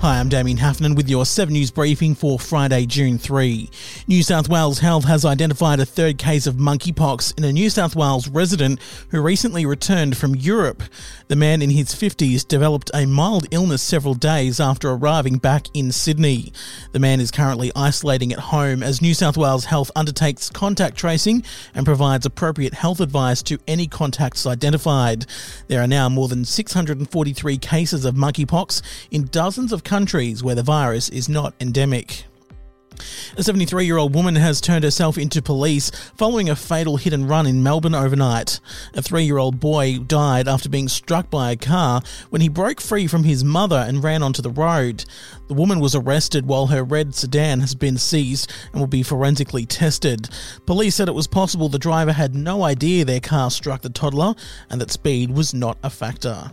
Hi, I'm Damien Hafnan with your 7 News briefing for Friday, June 3. New South Wales Health has identified a third case of monkeypox in a New South Wales resident who recently returned from Europe. The man in his 50s developed a mild illness several days after arriving back in Sydney. The man is currently isolating at home as New South Wales Health undertakes contact tracing and provides appropriate health advice to any contacts identified. There are now more than 643 cases of monkeypox in dozens of countries where the virus is not endemic. A 73 year old woman has turned herself into police following a fatal hit and run in Melbourne overnight. A three year old boy died after being struck by a car when he broke free from his mother and ran onto the road. The woman was arrested while her red sedan has been seized and will be forensically tested. Police said it was possible the driver had no idea their car struck the toddler and that speed was not a factor.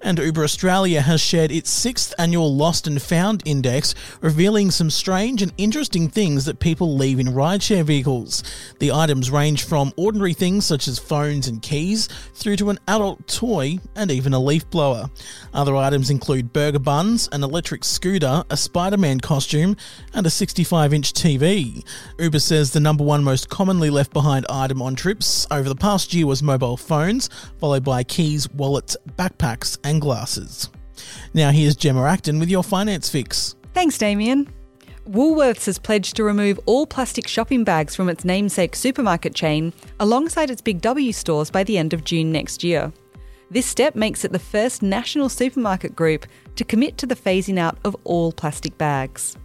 And Uber Australia has shared its sixth annual Lost and Found Index, revealing some strange and interesting things that people leave in rideshare vehicles. The items range from ordinary things such as phones and keys, through to an adult toy and even a leaf blower. Other items include burger buns, an electric scooter, a Spider Man costume, and a 65 inch TV. Uber says the number one most commonly left behind item on trips over the past year was mobile phones, followed by keys, wallets, backpacks, and glasses. Now here's Gemma Acton with your finance fix. Thanks, Damien. Woolworths has pledged to remove all plastic shopping bags from its namesake supermarket chain alongside its Big W stores by the end of June next year. This step makes it the first national supermarket group to commit to the phasing out of all plastic bags.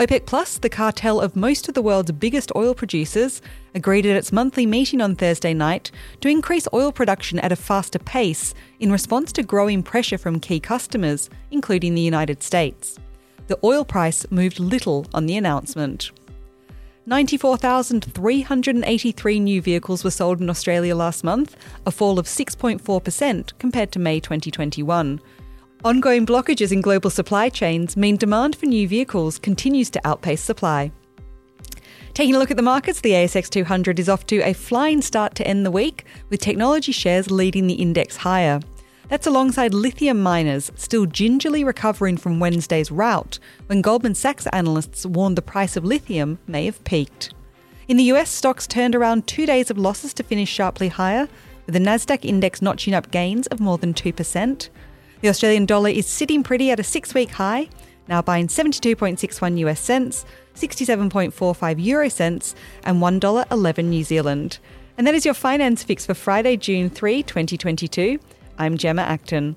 OPEC Plus, the cartel of most of the world's biggest oil producers, agreed at its monthly meeting on Thursday night to increase oil production at a faster pace in response to growing pressure from key customers, including the United States. The oil price moved little on the announcement. 94,383 new vehicles were sold in Australia last month, a fall of 6.4% compared to May 2021. Ongoing blockages in global supply chains mean demand for new vehicles continues to outpace supply. Taking a look at the markets, the ASX 200 is off to a flying start to end the week, with technology shares leading the index higher. That's alongside lithium miners still gingerly recovering from Wednesday's rout, when Goldman Sachs analysts warned the price of lithium may have peaked. In the US, stocks turned around two days of losses to finish sharply higher, with the Nasdaq index notching up gains of more than 2%. The Australian dollar is sitting pretty at a six week high, now buying 72.61 US cents, 67.45 euro cents, and $1.11 New Zealand. And that is your finance fix for Friday, June 3, 2022. I'm Gemma Acton.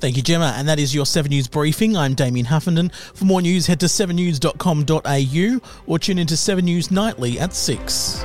Thank you, Gemma. And that is your 7 News briefing. I'm Damien Huffenden. For more news, head to 7news.com.au or tune into 7 News Nightly at 6.